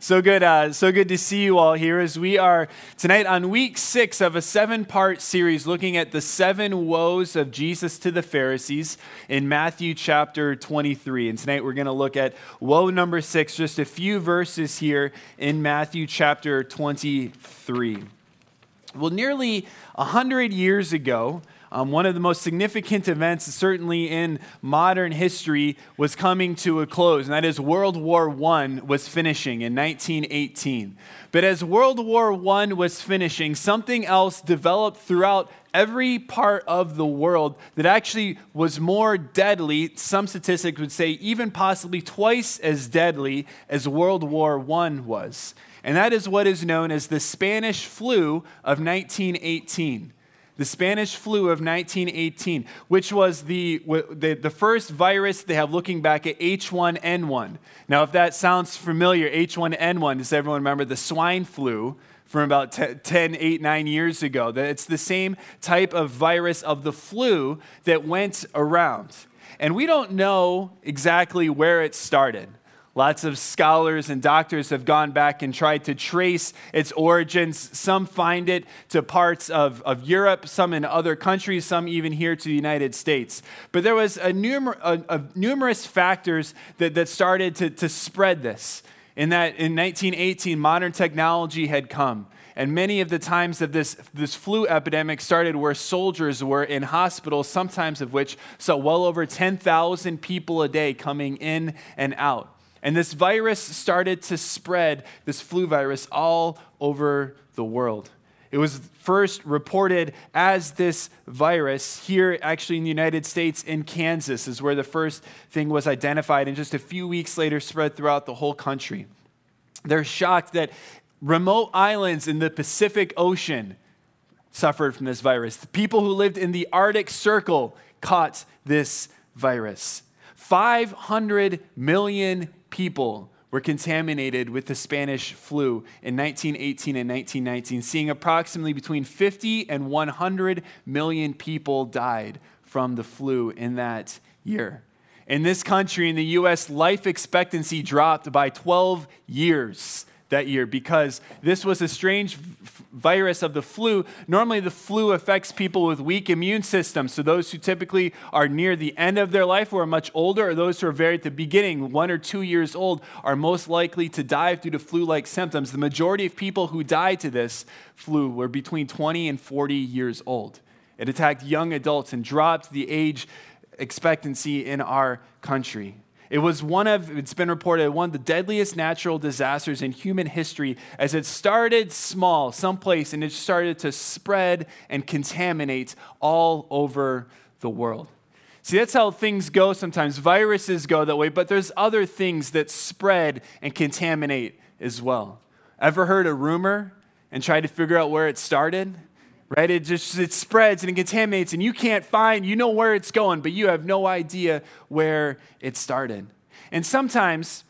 So good, uh, so good to see you all here as we are tonight on week six of a seven part series looking at the seven woes of Jesus to the Pharisees in Matthew chapter 23. And tonight we're going to look at woe number six, just a few verses here in Matthew chapter 23. Well, nearly a hundred years ago, um, one of the most significant events, certainly in modern history, was coming to a close, and that is World War I was finishing in 1918. But as World War I was finishing, something else developed throughout every part of the world that actually was more deadly, some statistics would say even possibly twice as deadly as World War I was. And that is what is known as the Spanish flu of 1918 the Spanish flu of 1918, which was the, the, the, first virus they have looking back at H1N1. Now, if that sounds familiar, H1N1, does everyone remember the swine flu from about 10, 8, 9 years ago? That it's the same type of virus of the flu that went around. And we don't know exactly where it started. Lots of scholars and doctors have gone back and tried to trace its origins. Some find it to parts of, of Europe, some in other countries, some even here to the United States. But there was a, numer- a, a numerous factors that, that started to, to spread this. In that in 1918, modern technology had come. And many of the times that this, this flu epidemic started where soldiers were in hospitals, sometimes of which saw well over 10,000 people a day coming in and out. And this virus started to spread, this flu virus, all over the world. It was first reported as this virus here, actually in the United States, in Kansas, is where the first thing was identified, and just a few weeks later spread throughout the whole country. They're shocked that remote islands in the Pacific Ocean suffered from this virus. The people who lived in the Arctic Circle caught this virus. 500 million people were contaminated with the Spanish flu in 1918 and 1919, seeing approximately between 50 and 100 million people died from the flu in that year. In this country, in the US, life expectancy dropped by 12 years that year because this was a strange virus of the flu. Normally, the flu affects people with weak immune systems. So, those who typically are near the end of their life or are much older, or those who are very at the beginning, one or two years old, are most likely to die due to flu like symptoms. The majority of people who died to this flu were between 20 and 40 years old. It attacked young adults and dropped the age expectancy in our country. It was one of, it's been reported, one of the deadliest natural disasters in human history as it started small, someplace, and it started to spread and contaminate all over the world. See, that's how things go sometimes. Viruses go that way, but there's other things that spread and contaminate as well. Ever heard a rumor and tried to figure out where it started? Right? It just it spreads and it contaminates, and you can't find, you know where it's going, but you have no idea where it started. And sometimes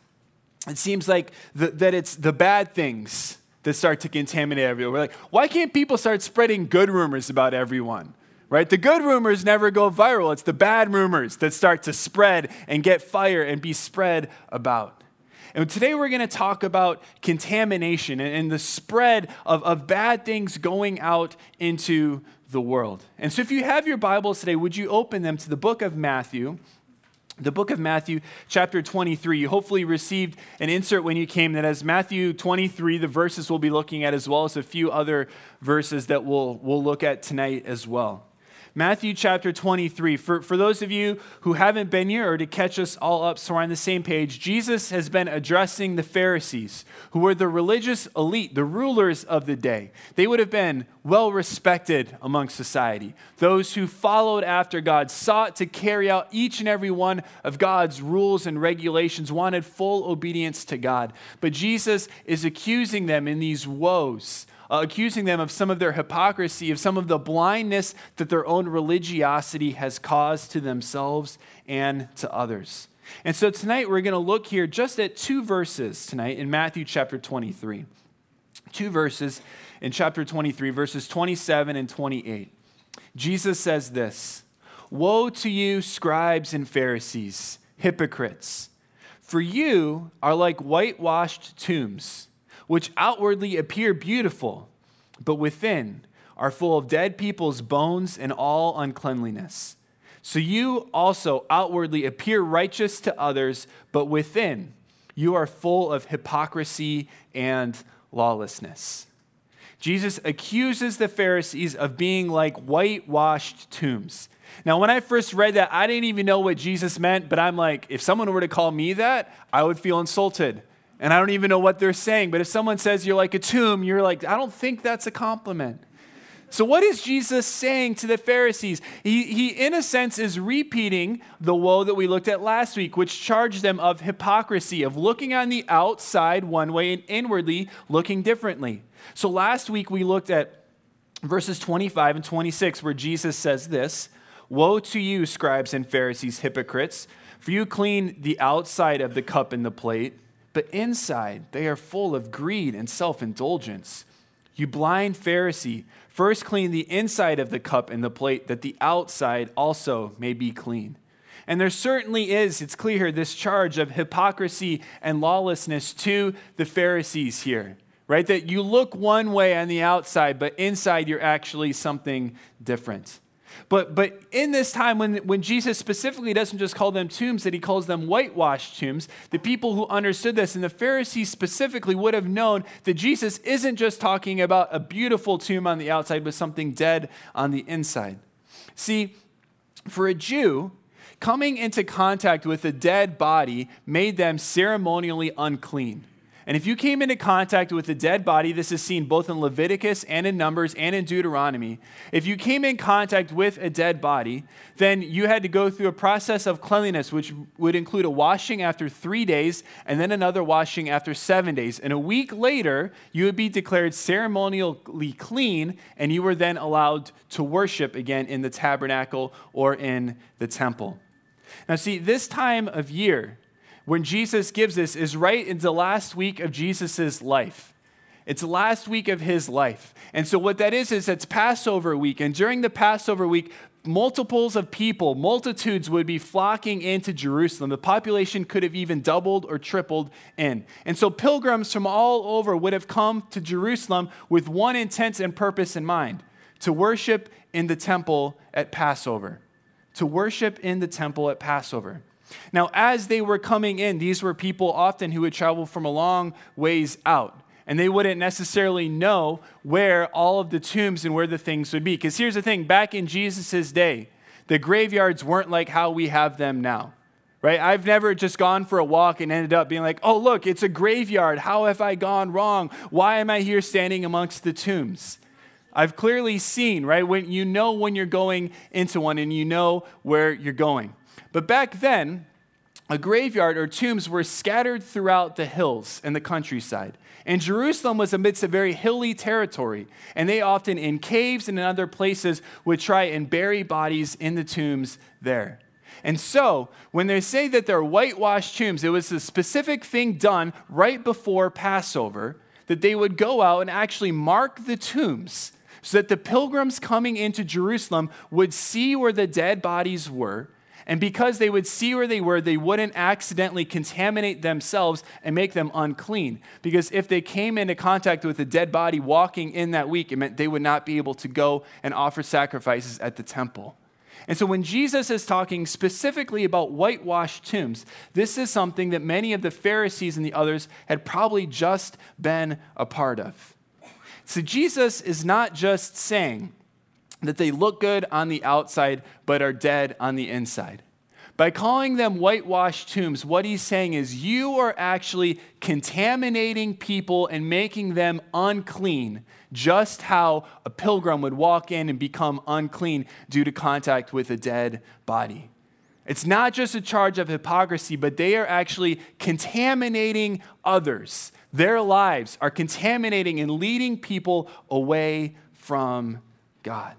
it seems like the, that it's the bad things that start to contaminate everyone. We're like, why can't people start spreading good rumors about everyone? Right? The good rumors never go viral. It's the bad rumors that start to spread and get fire and be spread about. And today we're going to talk about contamination and, the spread of, of bad things going out into the world. And so if you have your Bibles today, would you open them to the book of Matthew? The book of Matthew, chapter 23. You hopefully received an insert when you came that has Matthew 23, the verses we'll be looking at, as well as a few other verses that we'll, we'll look at tonight as well. Matthew chapter 23. For, for those of you who haven't been here or to catch us all up so we're on the same page, Jesus has been addressing the Pharisees, who were the religious elite, the rulers of the day. They would have been well respected among society. Those who followed after God, sought to carry out each and every one of God's rules and regulations, wanted full obedience to God. But Jesus is accusing them in these woes uh, accusing them of some of their hypocrisy, of some of the blindness that their own religiosity has caused to themselves and to others. And so tonight we're going to look here just at two verses tonight in Matthew chapter 23. Two verses in chapter 23, verses 27 and 28. Jesus says this Woe to you, scribes and Pharisees, hypocrites! For you are like whitewashed tombs, which outwardly appear beautiful, but within are full of dead people's bones and all uncleanliness. So you also outwardly appear righteous to others, but within you are full of hypocrisy and lawlessness. Jesus accuses the Pharisees of being like whitewashed tombs. Now, when I first read that, I didn't even know what Jesus meant, but I'm like, if someone were to call me that, I would feel insulted. And I don't even know what they're saying. But if someone says you're like a tomb, you're like, I don't think that's a compliment. So, what is Jesus saying to the Pharisees? He, he, in a sense, is repeating the woe that we looked at last week, which charged them of hypocrisy, of looking on the outside one way and inwardly looking differently. So, last week we looked at verses 25 and 26, where Jesus says this Woe to you, scribes and Pharisees, hypocrites, for you clean the outside of the cup and the plate, but inside they are full of greed and self indulgence. You blind Pharisee, first clean the inside of the cup and the plate, that the outside also may be clean. And there certainly is, it's clear here, this charge of hypocrisy and lawlessness to the Pharisees here, right? That you look one way on the outside, but inside you're actually something different. But, but in this time, when, when Jesus specifically doesn't just call them tombs, that he calls them whitewashed tombs, the people who understood this, and the Pharisees specifically, would have known that Jesus isn't just talking about a beautiful tomb on the outside, with something dead on the inside. See, for a Jew, coming into contact with a dead body made them ceremonially unclean. And if you came into contact with a dead body, this is seen both in Leviticus and in Numbers and in Deuteronomy. If you came in contact with a dead body, then you had to go through a process of cleanliness, which would include a washing after three days and then another washing after seven days. And a week later, you would be declared ceremonially clean, and you were then allowed to worship again in the tabernacle or in the temple. Now, see, this time of year, when Jesus gives this is right in the last week of Jesus' life. It's the last week of his life. And so, what that is, is it's Passover week. And during the Passover week, multiples of people, multitudes would be flocking into Jerusalem. The population could have even doubled or tripled in. And so, pilgrims from all over would have come to Jerusalem with one intent and purpose in mind to worship in the temple at Passover. To worship in the temple at Passover. Now, as they were coming in, these were people often who would travel from a long ways out. And they wouldn't necessarily know where all of the tombs and where the things would be. Because here's the thing back in Jesus' day, the graveyards weren't like how we have them now, right? I've never just gone for a walk and ended up being like, oh, look, it's a graveyard. How have I gone wrong? Why am I here standing amongst the tombs? I've clearly seen, right? When you know when you're going into one and you know where you're going. But back then, a graveyard or tombs were scattered throughout the hills and the countryside. And Jerusalem was amidst a very hilly territory, and they often, in caves and in other places, would try and bury bodies in the tombs there. And so, when they say that they're whitewashed tombs, it was a specific thing done right before Passover that they would go out and actually mark the tombs so that the pilgrims coming into Jerusalem would see where the dead bodies were and because they would see where they were, they wouldn't accidentally contaminate themselves and make them unclean. Because if they came into contact with a dead body walking in that week, it meant they would not be able to go and offer sacrifices at the temple. And so when Jesus is talking specifically about whitewashed tombs, this is something that many of the Pharisees and the others had probably just been a part of. So Jesus is not just saying, that they look good on the outside but are dead on the inside. By calling them whitewashed tombs, what he's saying is you are actually contaminating people and making them unclean, just how a pilgrim would walk in and become unclean due to contact with a dead body. It's not just a charge of hypocrisy, but they are actually contaminating others. Their lives are contaminating and leading people away from God.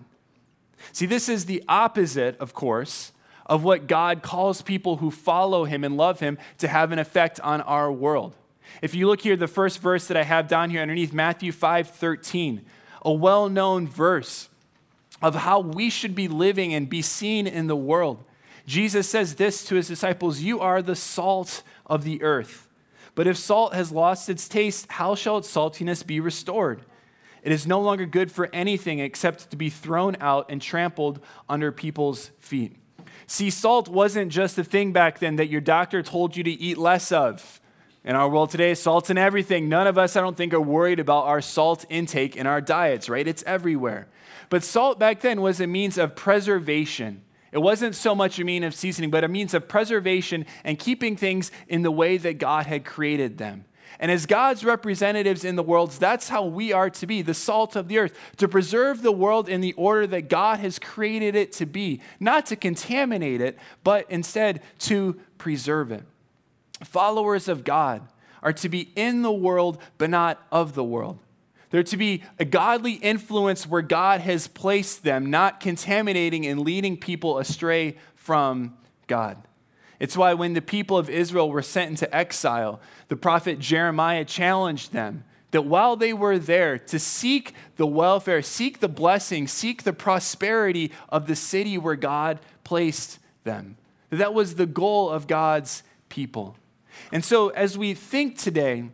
See, this is the opposite, of course, of what God calls people who follow him and love him to have an effect on our world. If you look here, the first verse that I have down here underneath, Matthew 5 13, a well known verse of how we should be living and be seen in the world. Jesus says this to his disciples You are the salt of the earth. But if salt has lost its taste, how shall its saltiness be restored? It is no longer good for anything except to be thrown out and trampled under people's feet. See, salt wasn't just a thing back then that your doctor told you to eat less of. In our world today, salt's in everything. None of us, I don't think, are worried about our salt intake in our diets, right? It's everywhere. But salt back then was a means of preservation. It wasn't so much a means of seasoning, but a means of preservation and keeping things in the way that God had created them. And as God's representatives in the world, that's how we are to be the salt of the earth, to preserve the world in the order that God has created it to be, not to contaminate it, but instead to preserve it. Followers of God are to be in the world, but not of the world. They're to be a godly influence where God has placed them, not contaminating and leading people astray from God. It's why when the people of Israel were sent into exile, the prophet Jeremiah challenged them that while they were there to seek the welfare, seek the blessing, seek the prosperity of the city where God placed them. That was the goal of God's people. And so, as we think today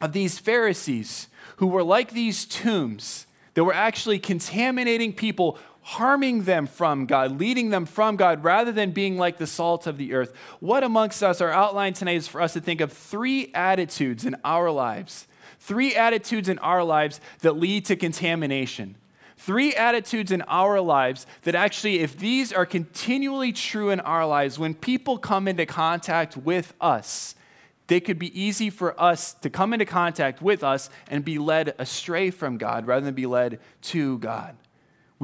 of these Pharisees who were like these tombs that were actually contaminating people harming them from God, leading them from God, rather than being like the salt of the earth. What amongst us, our outline tonight is for us to think of three attitudes in our lives. Three attitudes in our lives that lead to contamination. Three attitudes in our lives that actually, if these are continually true in our lives, when people come into contact with us, they could be easy for us to come into contact with us and be led astray from God rather than be led to God.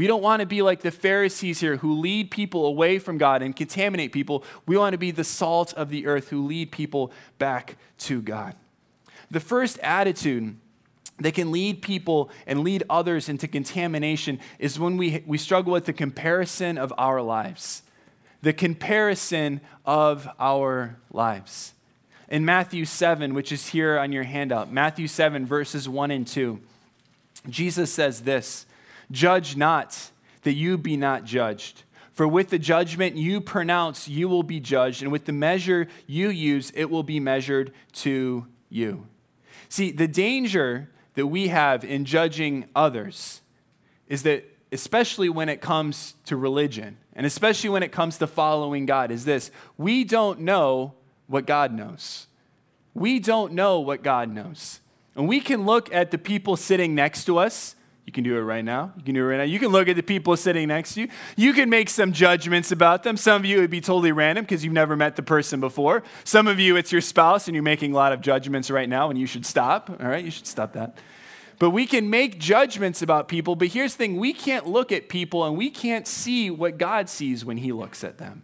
We don't want to be like the Pharisees here who lead people away from God and contaminate people. We want to be the salt of the earth who lead people back to God. The first attitude that can lead people and lead others into contamination is when we, we struggle with the comparison of our lives. The comparison of our lives. In Matthew 7, which is here on your handout, Matthew 7, verses 1 and 2, Jesus says this. Judge not, that you be not judged. For with the judgment you pronounce, you will be judged, and with the measure you use, it will be measured to you. See, the danger that we have in judging others is that, especially when it comes to religion, and especially when it comes to following God, is this we don't know what God knows. We don't know what God knows. And we can look at the people sitting next to us you can do it right now. You can do it right now. You can look at the people sitting next to you. You can make some judgments about them. Some of you, it would be totally random because you've never met the person before. Some of you, it's your spouse and you're making a lot of judgments right now and you should stop. All right, you should stop that. But we can make judgments about people. But here's the thing we can't look at people and we can't see what God sees when He looks at them.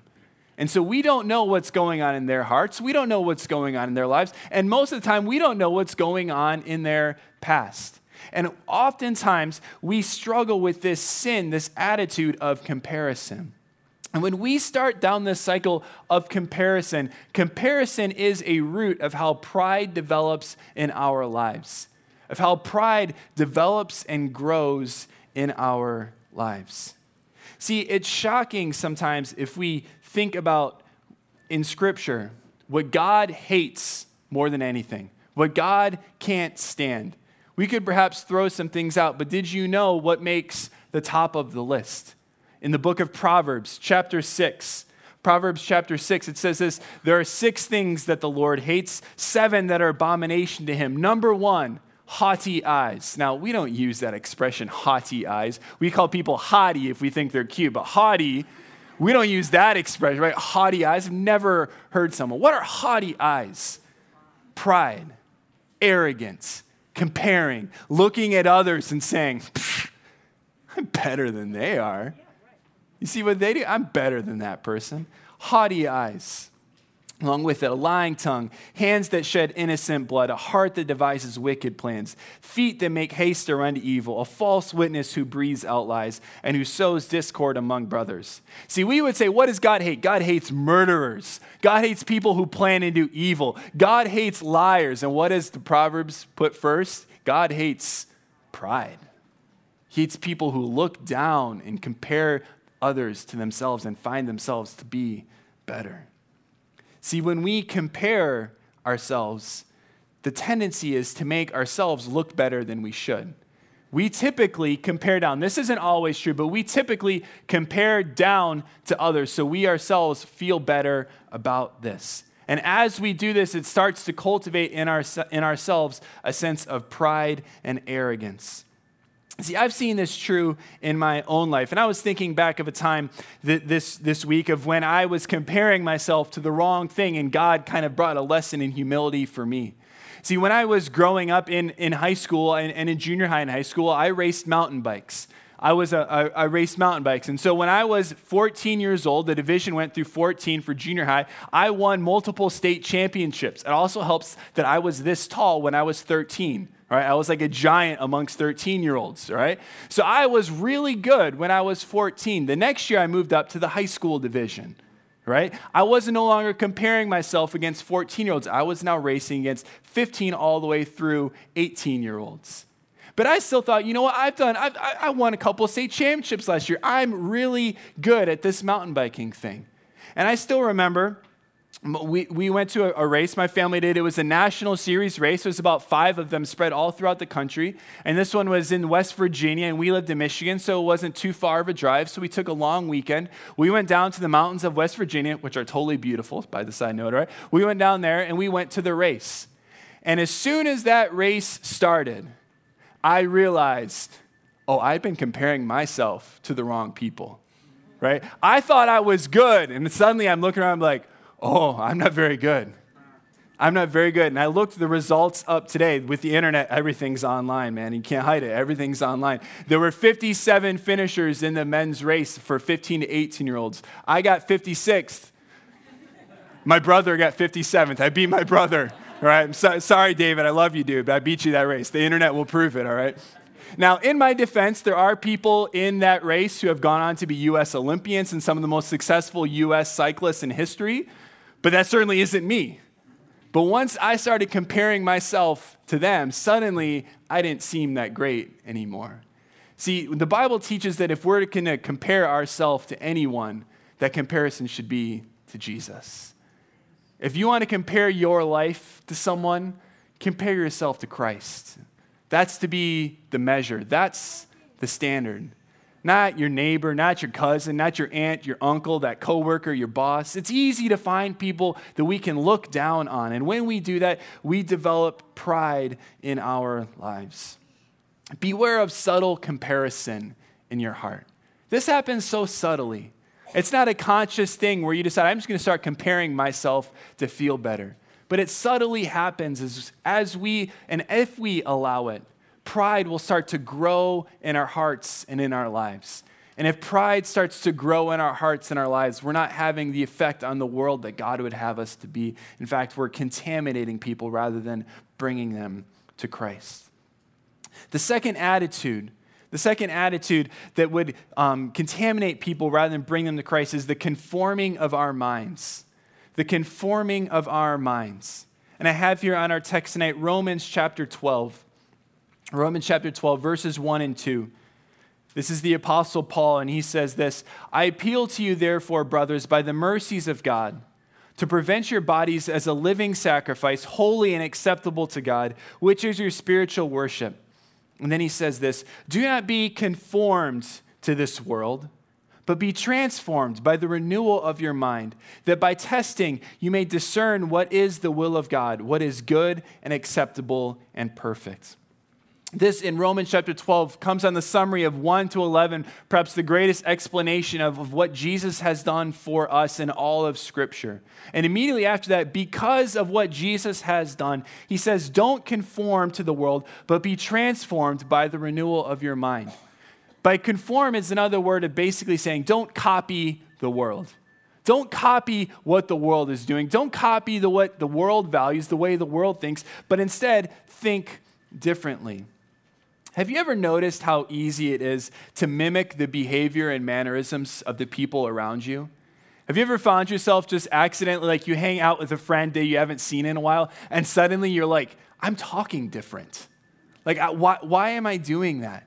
And so we don't know what's going on in their hearts. We don't know what's going on in their lives. And most of the time, we don't know what's going on in their past. And oftentimes we struggle with this sin, this attitude of comparison. And when we start down this cycle of comparison, comparison is a root of how pride develops in our lives, of how pride develops and grows in our lives. See, it's shocking sometimes if we think about in Scripture what God hates more than anything, what God can't stand. We could perhaps throw some things out, but did you know what makes the top of the list? In the book of Proverbs, chapter 6, Proverbs chapter 6, it says this there are six things that the Lord hates, seven that are abomination to him. Number one, haughty eyes. Now, we don't use that expression, haughty eyes. We call people hottie if we think they're cute, but haughty, we don't use that expression, right? Haughty eyes. I've never heard someone. What are haughty eyes? Pride, arrogance, comparing, looking at others and saying, I'm better than they are. You see what they do? I'm better than that person. Haughty eyes, along with it, a lying tongue, hands that shed innocent blood, a heart that devises wicked plans, feet that make haste to run to evil, a false witness who breathes out lies, and who sows discord among brothers. See, we would say, what does God hate? God hates murderers. God hates people who plan and do evil. God hates liars. And what does the Proverbs put first? God hates pride. He hates people who look down and compare others to themselves and find themselves to be better. See, when we compare ourselves, the tendency is to make ourselves look better than we should. We typically compare down. This isn't always true, but we typically compare down to others so we ourselves feel better about this. And as we do this, it starts to cultivate in, our, in ourselves a sense of pride and arrogance. See, I've seen this true in my own life. And I was thinking back of a time this, this week of when I was comparing myself to the wrong thing, and God kind of brought a lesson in humility for me. See, when I was growing up in, in high school and, and in junior high and high school, I raced mountain bikes. I was a, I, I raced mountain bikes. And so when I was 14 years old, the division went through 14 for junior high. I won multiple state championships. It also helps that I was this tall when I was 13. Right? I was like a giant amongst 13 year olds, right? So I was really good when I was 14. The next year I moved up to the high school division, right? I wasn't no longer comparing myself against 14 year olds. I was now racing against 15 all the way through 18 year olds. But I still thought, you know what, I've done, I've, I won a couple state championships last year. I'm really good at this mountain biking thing. And I still remember we, we went to a, a, race my family did. It was a national series race. There was about five of them spread all throughout the country. And this one was in west virginia and we lived in michigan so it wasn't too far of a drive. So we took a long weekend. We went down to the mountains of west virginia which are totally beautiful by the side note right? We went down there and we went to the race. And as soon as that race started i realized oh i've been comparing myself to the wrong people right? I thought i was good and suddenly i'm looking around I'm like oh, I'm not very good. I'm not very good. And I looked the results up today. With the internet, everything's online, man. You can't hide it. Everything's online. There were 57 finishers in the men's race for 15 to 18 year olds. I got 56th. My brother got 57th. I beat my brother. All right. I'm so, sorry, David. I love you, dude, but I beat you that race. The internet will prove it. All right. Now, in my defense, there are people in that race who have gone on to be U.S. Olympians and some of the most successful U.S. cyclists in history. But that certainly isn't me. But once I started comparing myself to them, suddenly I didn't seem that great anymore. See, the Bible teaches that if we're going to compare ourselves to anyone, that comparison should be to Jesus. If you want to compare your life to someone, compare yourself to Christ. That's to be the measure, that's the standard not your neighbor, not your cousin, not your aunt, your uncle, that coworker, your boss. It's easy to find people that we can look down on. And when we do that, we develop pride in our lives. Beware of subtle comparison in your heart. This happens so subtly. It's not a conscious thing where you decide, I'm just going to start comparing myself to feel better. But it subtly happens as, as we, and if we allow it, pride will start to grow in our hearts and in our lives. And if pride starts to grow in our hearts and our lives, we're not having the effect on the world that God would have us to be. In fact, we're contaminating people rather than bringing them to Christ. The second attitude, the second attitude that would um, contaminate people rather than bring them to Christ is the conforming of our minds. The conforming of our minds. And I have here on our text tonight Romans chapter 12. Romans chapter 12, verses 1 and 2. This is the Apostle Paul, and he says this I appeal to you, therefore, brothers, by the mercies of God, to present your bodies as a living sacrifice, holy and acceptable to God, which is your spiritual worship. And then he says this Do not be conformed to this world, but be transformed by the renewal of your mind, that by testing you may discern what is the will of God, what is good and acceptable and perfect this in Romans chapter 12 comes on the summary of 1 to 11, perhaps the greatest explanation of, of what Jesus has done for us in all of Scripture. And immediately after that, because of what Jesus has done, he says, Don't conform to the world, but be transformed by the renewal of your mind. By conform is another word of basically saying, Don't copy the world. Don't copy what the world is doing. Don't copy the, what the world values, the way the world thinks, but instead think differently. Have you ever noticed how easy it is to mimic the behavior and mannerisms of the people around you? Have you ever found yourself just accidentally, like you hang out with a friend that you haven't seen in a while, and suddenly you're like, I'm talking different? Like, why, why am I doing that?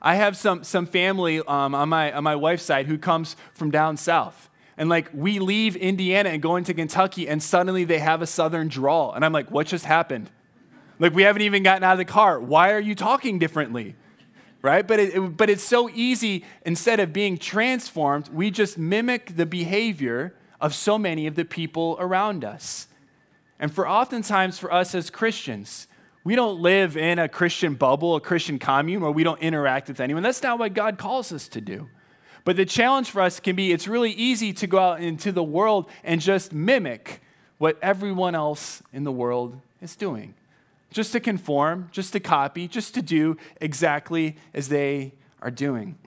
I have some, some family um, on, my, on my wife's side who comes from down south. And like we leave Indiana and go into Kentucky, and suddenly they have a southern drawl. And I'm like, what just happened? Like we haven't even gotten out of the car. Why are you talking differently? Right? But, it, it, but it's so easy, instead of being transformed, we just mimic the behavior of so many of the people around us. And for oftentimes for us as Christians, we don't live in a Christian bubble, a Christian commune where we don't interact with anyone. That's not what God calls us to do. But the challenge for us can be it's really easy to go out into the world and just mimic what everyone else in the world is doing. Just to conform, just to copy, just to do exactly as they are doing.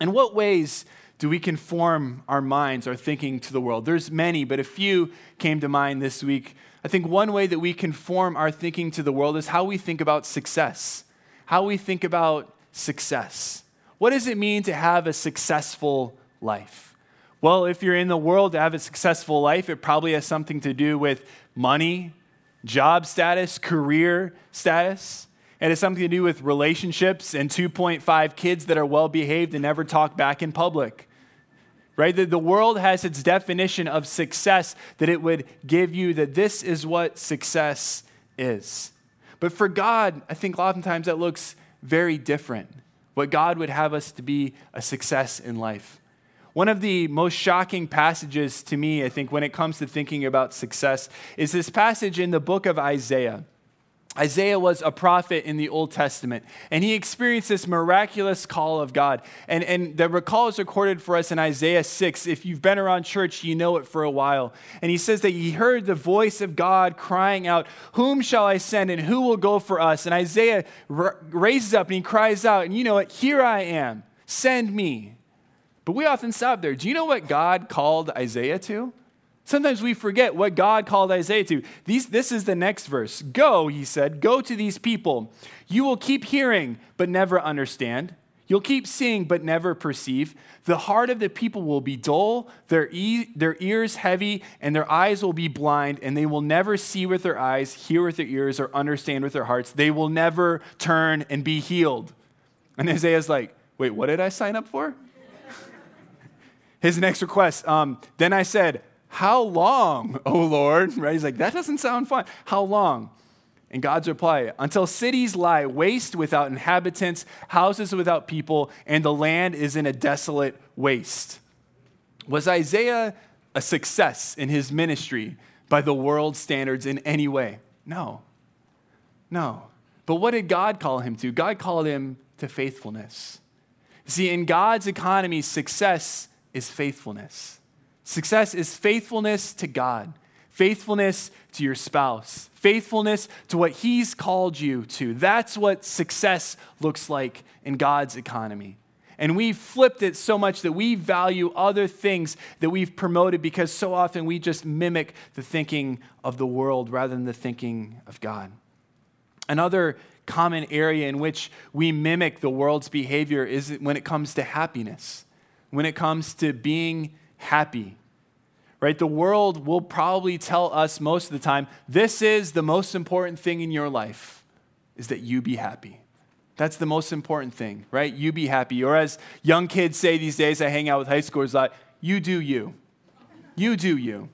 In what ways do we conform our minds, our thinking to the world? There's many, but a few came to mind this week I think one way that we conform our thinking to the world is how we think about success. How we think about success. What does it mean to have a successful life? Well, if you're in the world to have a successful life, it probably has something to do with money, job status, career status. It has something to do with relationships and 2.5 kids that are well behaved and never talk back in public right? The, the world has its definition of success that it would give you that this is what success is. But for God, I think oftentimes that looks very different. What God would have us to be a success in life. One of the most shocking passages to me, I think, when it comes to thinking about success, is this passage in the book of Isaiah. Isaiah was a prophet in the Old Testament, and he experienced this miraculous call of God. And, and the recall is recorded for us in Isaiah 6. If you've been around church, you know it for a while. And he says that he heard the voice of God crying out, Whom shall I send, and who will go for us? And Isaiah r- raises up and he cries out, And you know it, here I am, send me. But we often stop there. Do you know what God called Isaiah to? Sometimes we forget what God called Isaiah to. These, this is the next verse. Go, he said, go to these people. You will keep hearing, but never understand. You'll keep seeing, but never perceive. The heart of the people will be dull, their, e- their ears heavy, and their eyes will be blind, and they will never see with their eyes, hear with their ears, or understand with their hearts. They will never turn and be healed. And Isaiah's like, wait, what did I sign up for? His next request, um, then I said, how long, O Lord? Right? He's like, That doesn't sound fun. How long? And God's reply, until cities lie waste without inhabitants, houses without people, and the land is in a desolate waste. Was Isaiah a success in his ministry by the world standards in any way? No. No. But what did God call him to? God called him to faithfulness. See, in God's economy, success is faithfulness. Success is faithfulness to God, faithfulness to your spouse, faithfulness to what He's called you to. That's what success looks like in God's economy. And we've flipped it so much that we value other things that we've promoted because so often we just mimic the thinking of the world rather than the thinking of God. Another common area in which we mimic the world's behavior is when it comes to happiness, when it comes to being happy. Right? The world will probably tell us most of the time this is the most important thing in your life is that you be happy. That's the most important thing, right? You be happy. Or as young kids say these days, I hang out with high schoolers like, you do you. You do you.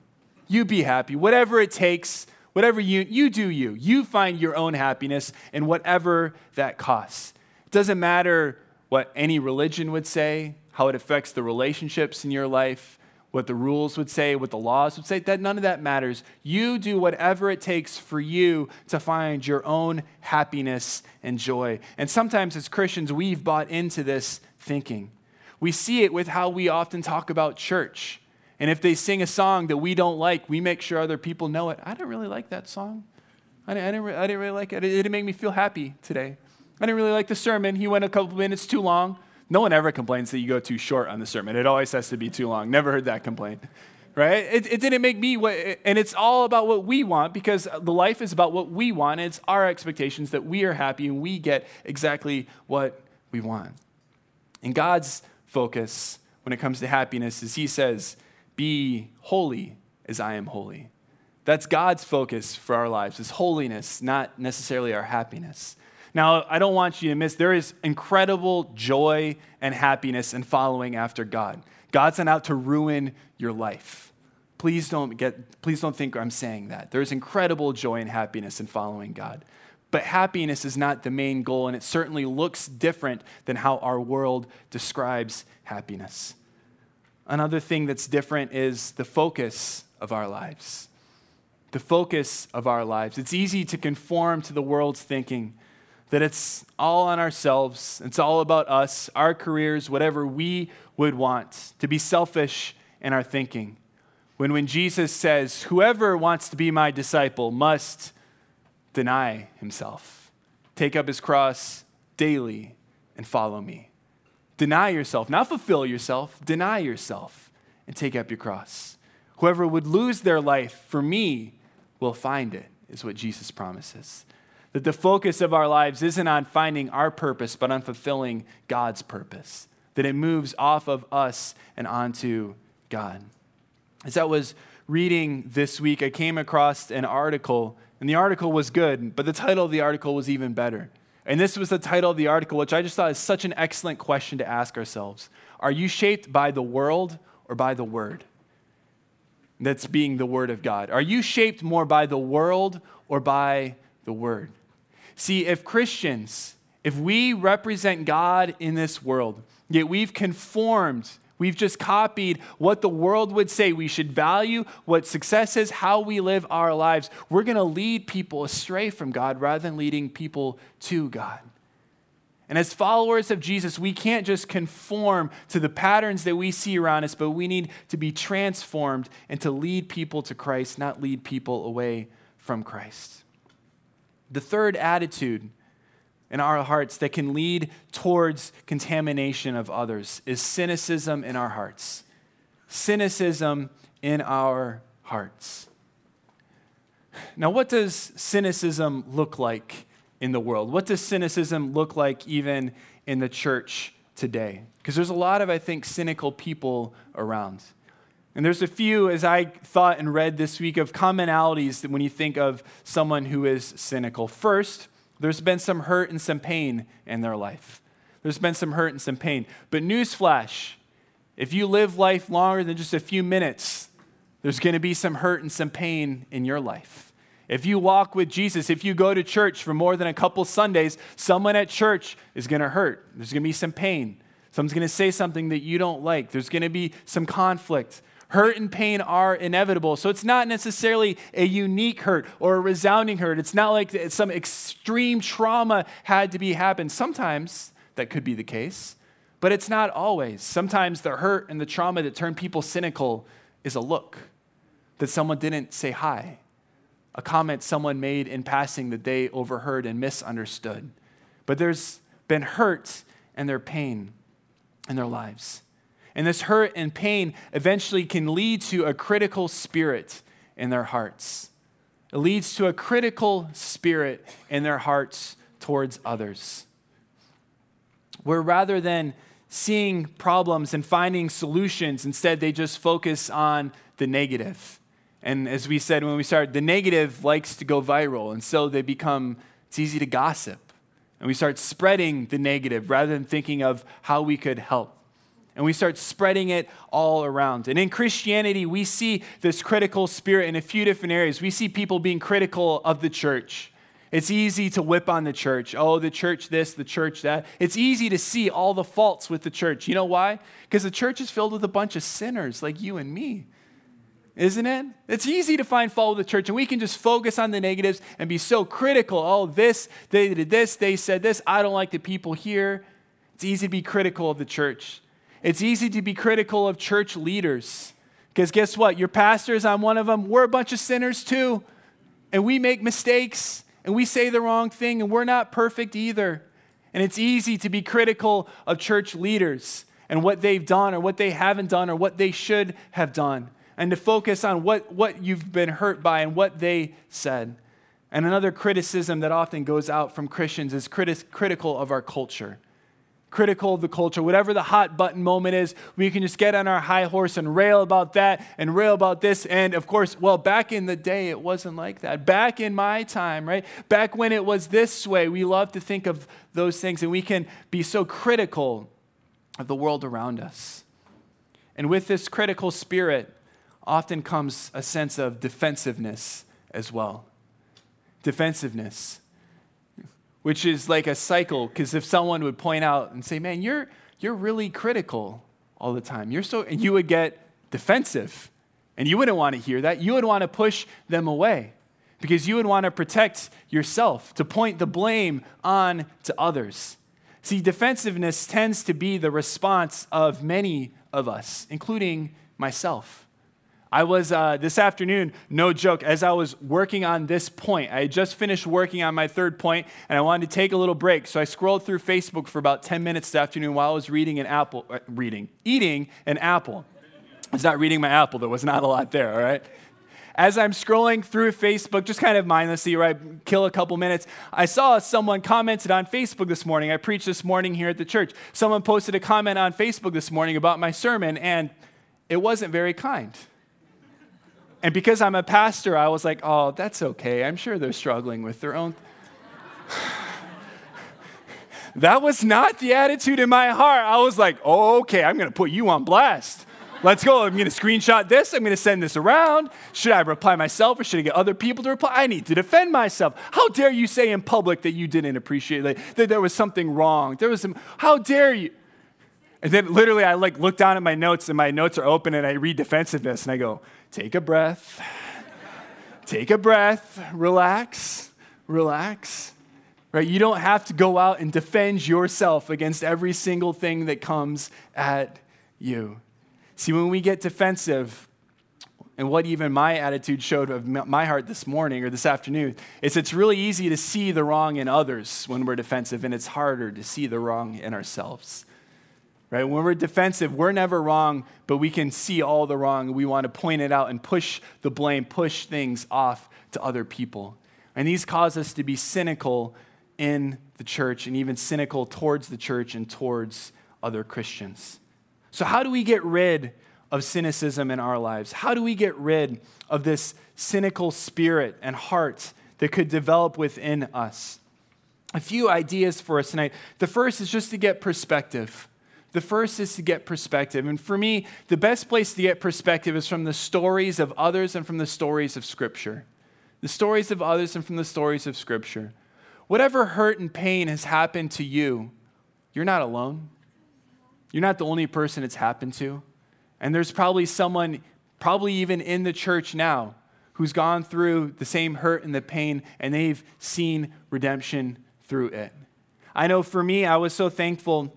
You be happy. Whatever it takes, whatever you you do you. You find your own happiness in whatever that costs. It doesn't matter what any religion would say, how it affects the relationships in your life what the rules would say, what the laws would say, that none of that matters. You do whatever it takes for you to find your own happiness and joy. And sometimes as Christians, we've bought into this thinking. We see it with how we often talk about church. And if they sing a song that we don't like, we make sure other people know it. I didn't really like that song. I didn't, I didn't, I didn't really like it. It didn't make me feel happy today. I didn't really like the sermon. He went a couple minutes too long. No one ever complains that you go too short on the sermon. It always has to be too long. Never heard that complaint. Right? It, it didn't make me what, and it's all about what we want because the life is about what we want. it's our expectations that we are happy and we get exactly what we want. And God's focus when it comes to happiness is He says, Be holy as I am holy. That's God's focus for our lives, is holiness, not necessarily our happiness. Now, I don't want you to miss, there is incredible joy and happiness in following after God. God's not out to ruin your life. Please don't, get, please don't think I'm saying that. There's incredible joy and happiness in following God. But happiness is not the main goal, and it certainly looks different than how our world describes happiness. Another thing that's different is the focus of our lives. The focus of our lives. It's easy to conform to the world's thinking that it's all on ourselves, it's all about us, our careers, whatever we would want, to be selfish in our thinking. When, when Jesus says, Whoever wants to be my disciple must deny himself, take up his cross daily, and follow me. Deny yourself, not fulfill yourself, deny yourself and take up your cross. Whoever would lose their life for me will find it, is what Jesus promises. That the focus of our lives isn't on finding our purpose, but on fulfilling God's purpose. That it moves off of us and onto God. As I was reading this week, I came across an article, and the article was good, but the title of the article was even better. And this was the title of the article, which I just thought is such an excellent question to ask ourselves. Are you shaped by the world or by the word? That's being the word of God. Are you shaped more by the world or by the word? See, if Christians, if we represent God in this world, yet we've conformed, we've just copied what the world would say we should value, what success is, how we live our lives, we're going to lead people astray from God rather than leading people to God. And as followers of Jesus, we can't just conform to the patterns that we see around us, but we need to be transformed and to lead people to Christ, not lead people away from Christ. The third attitude in our hearts that can lead towards contamination of others is cynicism in our hearts. Cynicism in our hearts. Now, what does cynicism look like in the world? What does cynicism look like even in the church today? Because there's a lot of, I think, cynical people around. And there's a few, as I thought and read this week, of commonalities when you think of someone who is cynical. First, there's been some hurt and some pain in their life. There's been some hurt and some pain. But newsflash if you live life longer than just a few minutes, there's going to be some hurt and some pain in your life. If you walk with Jesus, if you go to church for more than a couple Sundays, someone at church is going to hurt. There's going to be some pain. Someone's going to say something that you don't like. There's going to be some conflict. Hurt and pain are inevitable. So it's not necessarily a unique hurt or a resounding hurt. It's not like some extreme trauma had to be happened. Sometimes that could be the case, but it's not always. Sometimes the hurt and the trauma that turn people cynical is a look that someone didn't say hi, a comment someone made in passing that they overheard and misunderstood. But there's been hurt and their pain in their lives. And this hurt and pain eventually can lead to a critical spirit in their hearts. It leads to a critical spirit in their hearts towards others. Where rather than seeing problems and finding solutions, instead they just focus on the negative. And as we said when we started, the negative likes to go viral. And so they become, it's easy to gossip. And we start spreading the negative rather than thinking of how we could help and we start spreading it all around. And in Christianity, we see this critical spirit in a few different areas. We see people being critical of the church. It's easy to whip on the church. Oh, the church this, the church that. It's easy to see all the faults with the church. You know why? Because the church is filled with a bunch of sinners like you and me. Isn't it? It's easy to find fault with the church, and we can just focus on the negatives and be so critical. Oh, this, they did this, they said this, I don't like the people here. It's easy to be critical of the church. It's easy to be critical of church leaders because guess what? Your pastors, I'm one of them, we're a bunch of sinners too. And we make mistakes and we say the wrong thing and we're not perfect either. And it's easy to be critical of church leaders and what they've done or what they haven't done or what they should have done and to focus on what, what you've been hurt by and what they said. And another criticism that often goes out from Christians is criti- critical of our culture critical of the culture, whatever the hot button moment is, we can just get on our high horse and rail about that and rail about this. And of course, well, back in the day, it wasn't like that. Back in my time, right? Back when it was this way, we love to think of those things and we can be so critical of the world around us. And with this critical spirit, often comes a sense of defensiveness as well. Defensiveness which is like a cycle because if someone would point out and say, "Man, you're you're really critical all the time. You're so," and you would get defensive, and you wouldn't want to hear that. You would want to push them away because you would want to protect yourself, to point the blame on to others. See, defensiveness tends to be the response of many of us, including myself. I was, uh, this afternoon, no joke, as I was working on this point, I had just finished working on my third point and I wanted to take a little break. So I scrolled through Facebook for about 10 minutes this afternoon while I was reading an apple, uh, reading, eating an apple. I was not reading my apple, there was not a lot there, all right? As I'm scrolling through Facebook, just kind of mindlessly, right, kill a couple minutes, I saw someone commented on Facebook this morning. I preached this morning here at the church. Someone posted a comment on Facebook this morning about my sermon, and it wasn't very kind. And because I'm a pastor, I was like, oh, that's okay. I'm sure they're struggling with their own. that was not the attitude in my heart. I was like, oh, okay, I'm going to put you on blast. Let's go. I'm going to screenshot this. I'm going to send this around. Should I reply myself or should I get other people to reply? I need to defend myself. How dare you say in public that you didn't appreciate it, that there was something wrong? There was some, how dare you? And then literally I like look down at my notes and my notes are open and I read defensiveness and I go, take a breath, take a breath, relax, relax. Right? You don't have to go out and defend yourself against every single thing that comes at you. See, when we get defensive, and what even my attitude showed of my heart this morning or this afternoon is it's really easy to see the wrong in others when we're defensive, and it's harder to see the wrong in ourselves right? When we're defensive, we're never wrong, but we can see all the wrong. We want to point it out and push the blame, push things off to other people. And these cause us to be cynical in the church and even cynical towards the church and towards other Christians. So, how do we get rid of cynicism in our lives? How do we get rid of this cynical spirit and heart that could develop within us? A few ideas for us tonight. The first is just to get perspective. The first is to get perspective. And for me, the best place to get perspective is from the stories of others and from the stories of Scripture. The stories of others and from the stories of Scripture. Whatever hurt and pain has happened to you, you're not alone. You're not the only person it's happened to. And there's probably someone, probably even in the church now, who's gone through the same hurt and the pain, and they've seen redemption through it. I know for me, I was so thankful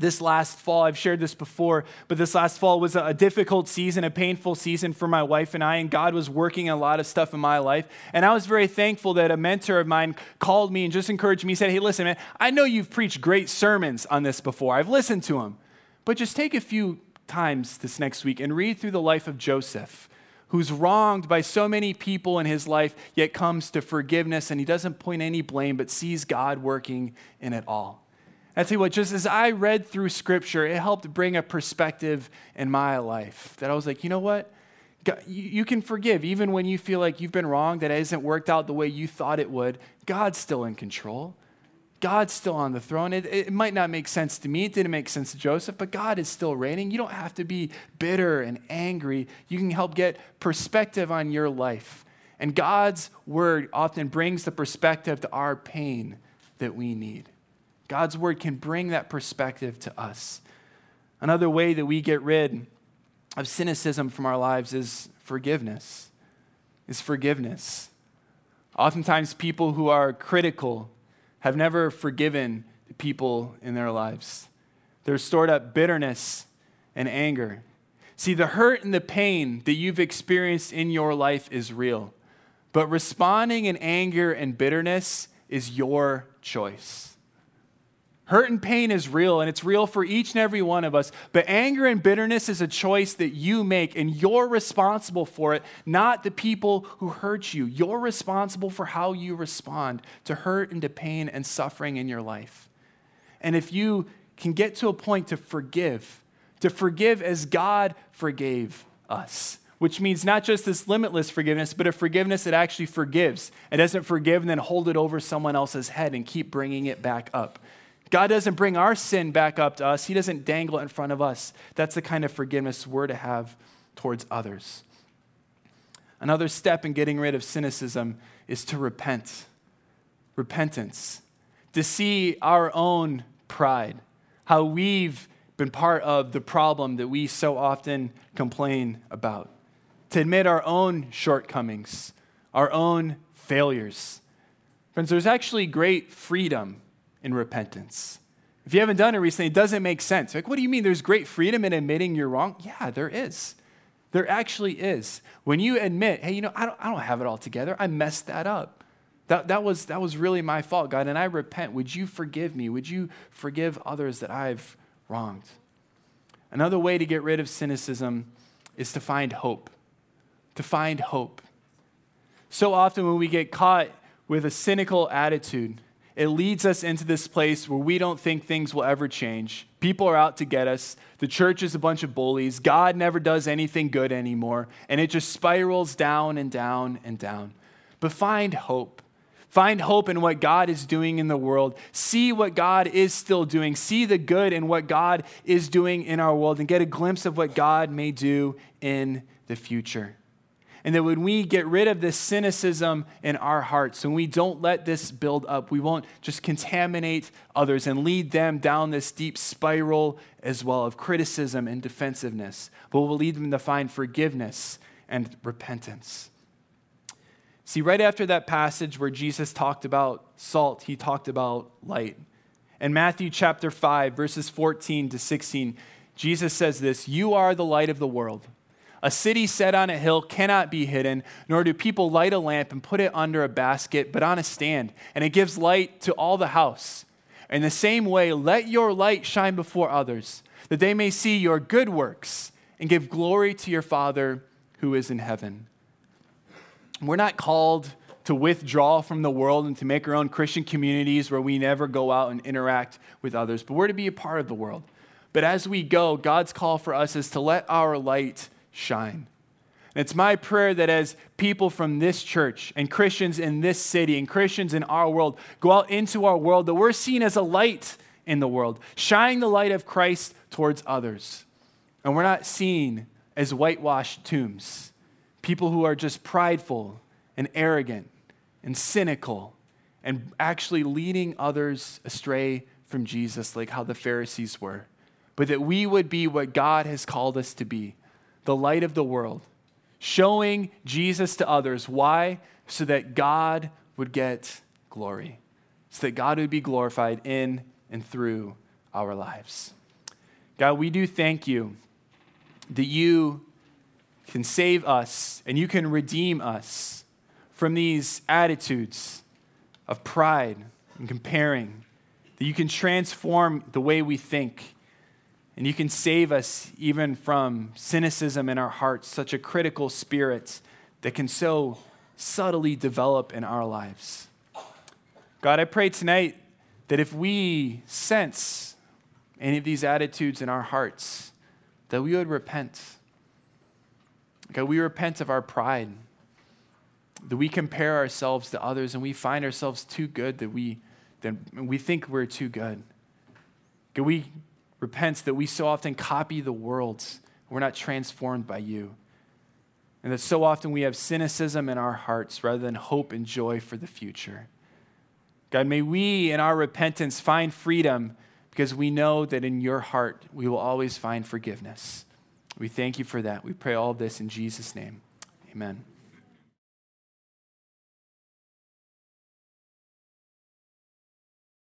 this last fall, I've shared this before, but this last fall was a difficult season, a painful season for my wife and I, and God was working a lot of stuff in my life. And I was very thankful that a mentor of mine called me and just encouraged me, said, Hey, listen, man, I know you've preached great sermons on this before. I've listened to them, but just take a few times this next week and read through the life of Joseph. Who's wronged by so many people in his life, yet comes to forgiveness and he doesn't point any blame, but sees God working in it all. I tell you what, just as I read through scripture, it helped bring a perspective in my life that I was like, you know what? God, you can forgive even when you feel like you've been wrong, that it hasn't worked out the way you thought it would. God's still in control. God's still on the throne. It, it, might not make sense to me. It didn't make sense to Joseph, but God is still reigning. You don't have to be bitter and angry. You can help get perspective on your life. And God's word often brings the perspective to our pain that we need. God's word can bring that perspective to us. Another way that we get rid of cynicism from our lives is forgiveness. Is forgiveness. Oftentimes, people who are critical have never forgiven the people in their lives. They're stored up bitterness and anger. See, the hurt and the pain that you've experienced in your life is real, but responding in anger and bitterness is your choice. Hurt and pain is real, and it's real for each and every one of us. But anger and bitterness is a choice that you make, and you're responsible for it, not the people who hurt you. You're responsible for how you respond to hurt and to pain and suffering in your life. And if you can get to a point to forgive, to forgive as God forgave us, which means not just this limitless forgiveness, but a forgiveness that actually forgives. It doesn't forgive and then hold it over someone else's head and keep bringing it back up. God doesn't bring our sin back up to us, He doesn't dangle it in front of us. That's the kind of forgiveness we're to have towards others. Another step in getting rid of cynicism is to repent. Repentance. To see our own pride, how we've been part of the problem that we so often complain about. To admit our own shortcomings, our own failures. Friends, there's actually great freedom in repentance. If you haven't done it recently, it doesn't make sense. Like, what do you mean there's great freedom in admitting you're wrong? Yeah, there is. There actually is. When you admit, hey, you know, I don't, I don't have it all together, I messed that up. That, that, was, that was really my fault, God, and I repent. Would you forgive me? Would you forgive others that I've wronged? Another way to get rid of cynicism is to find hope. To find hope. So often, when we get caught with a cynical attitude, it leads us into this place where we don't think things will ever change. People are out to get us. The church is a bunch of bullies. God never does anything good anymore. And it just spirals down and down and down. But find hope. Find hope in what God is doing in the world. See what God is still doing. See the good in what God is doing in our world and get a glimpse of what God may do in the future. And that when we get rid of this cynicism in our hearts, when we don't let this build up, we won't just contaminate others and lead them down this deep spiral as well of criticism and defensiveness, but we will lead them to find forgiveness and repentance. See, right after that passage where Jesus talked about salt, he talked about light. In Matthew chapter 5, verses 14 to 16, Jesus says this You are the light of the world. A city set on a hill cannot be hidden, nor do people light a lamp and put it under a basket, but on a stand, and it gives light to all the house. In the same way, let your light shine before others, that they may see your good works and give glory to your Father who is in heaven. We're not called to withdraw from the world and to make our own Christian communities where we never go out and interact with others, but we're to be a part of the world. But as we go, God's call for us is to let our light shine. And it's my prayer that as people from this church and Christians in this city and Christians in our world go out into our world, that we're seen as a light in the world, shining the light of Christ towards others. And we're not seen as whitewashed tombs, people who are just prideful and arrogant and cynical and actually leading others astray from Jesus, like how the Pharisees were. But that we would be what God has called us to be the light of the world, showing Jesus to others. Why? So that God would get glory, so that God would be glorified in and through our lives. God, we do thank you that you can save us and you can redeem us from these attitudes of pride and comparing, that you can transform the way we think and you can save us even from cynicism in our hearts, such a critical spirit that can so subtly develop in our lives. God, I pray tonight that if we sense any of these attitudes in our hearts, that we would repent. God, we repent of our pride, that we compare ourselves to others and we find ourselves too good that we, that we think we're too good. God, we repents that we so often copy the world's. We're not transformed by you. And that so often we have cynicism in our hearts rather than hope and joy for the future. God, may we in our repentance find freedom because we know that in your heart we will always find forgiveness. We thank you for that. We pray all this in Jesus' name. Amen.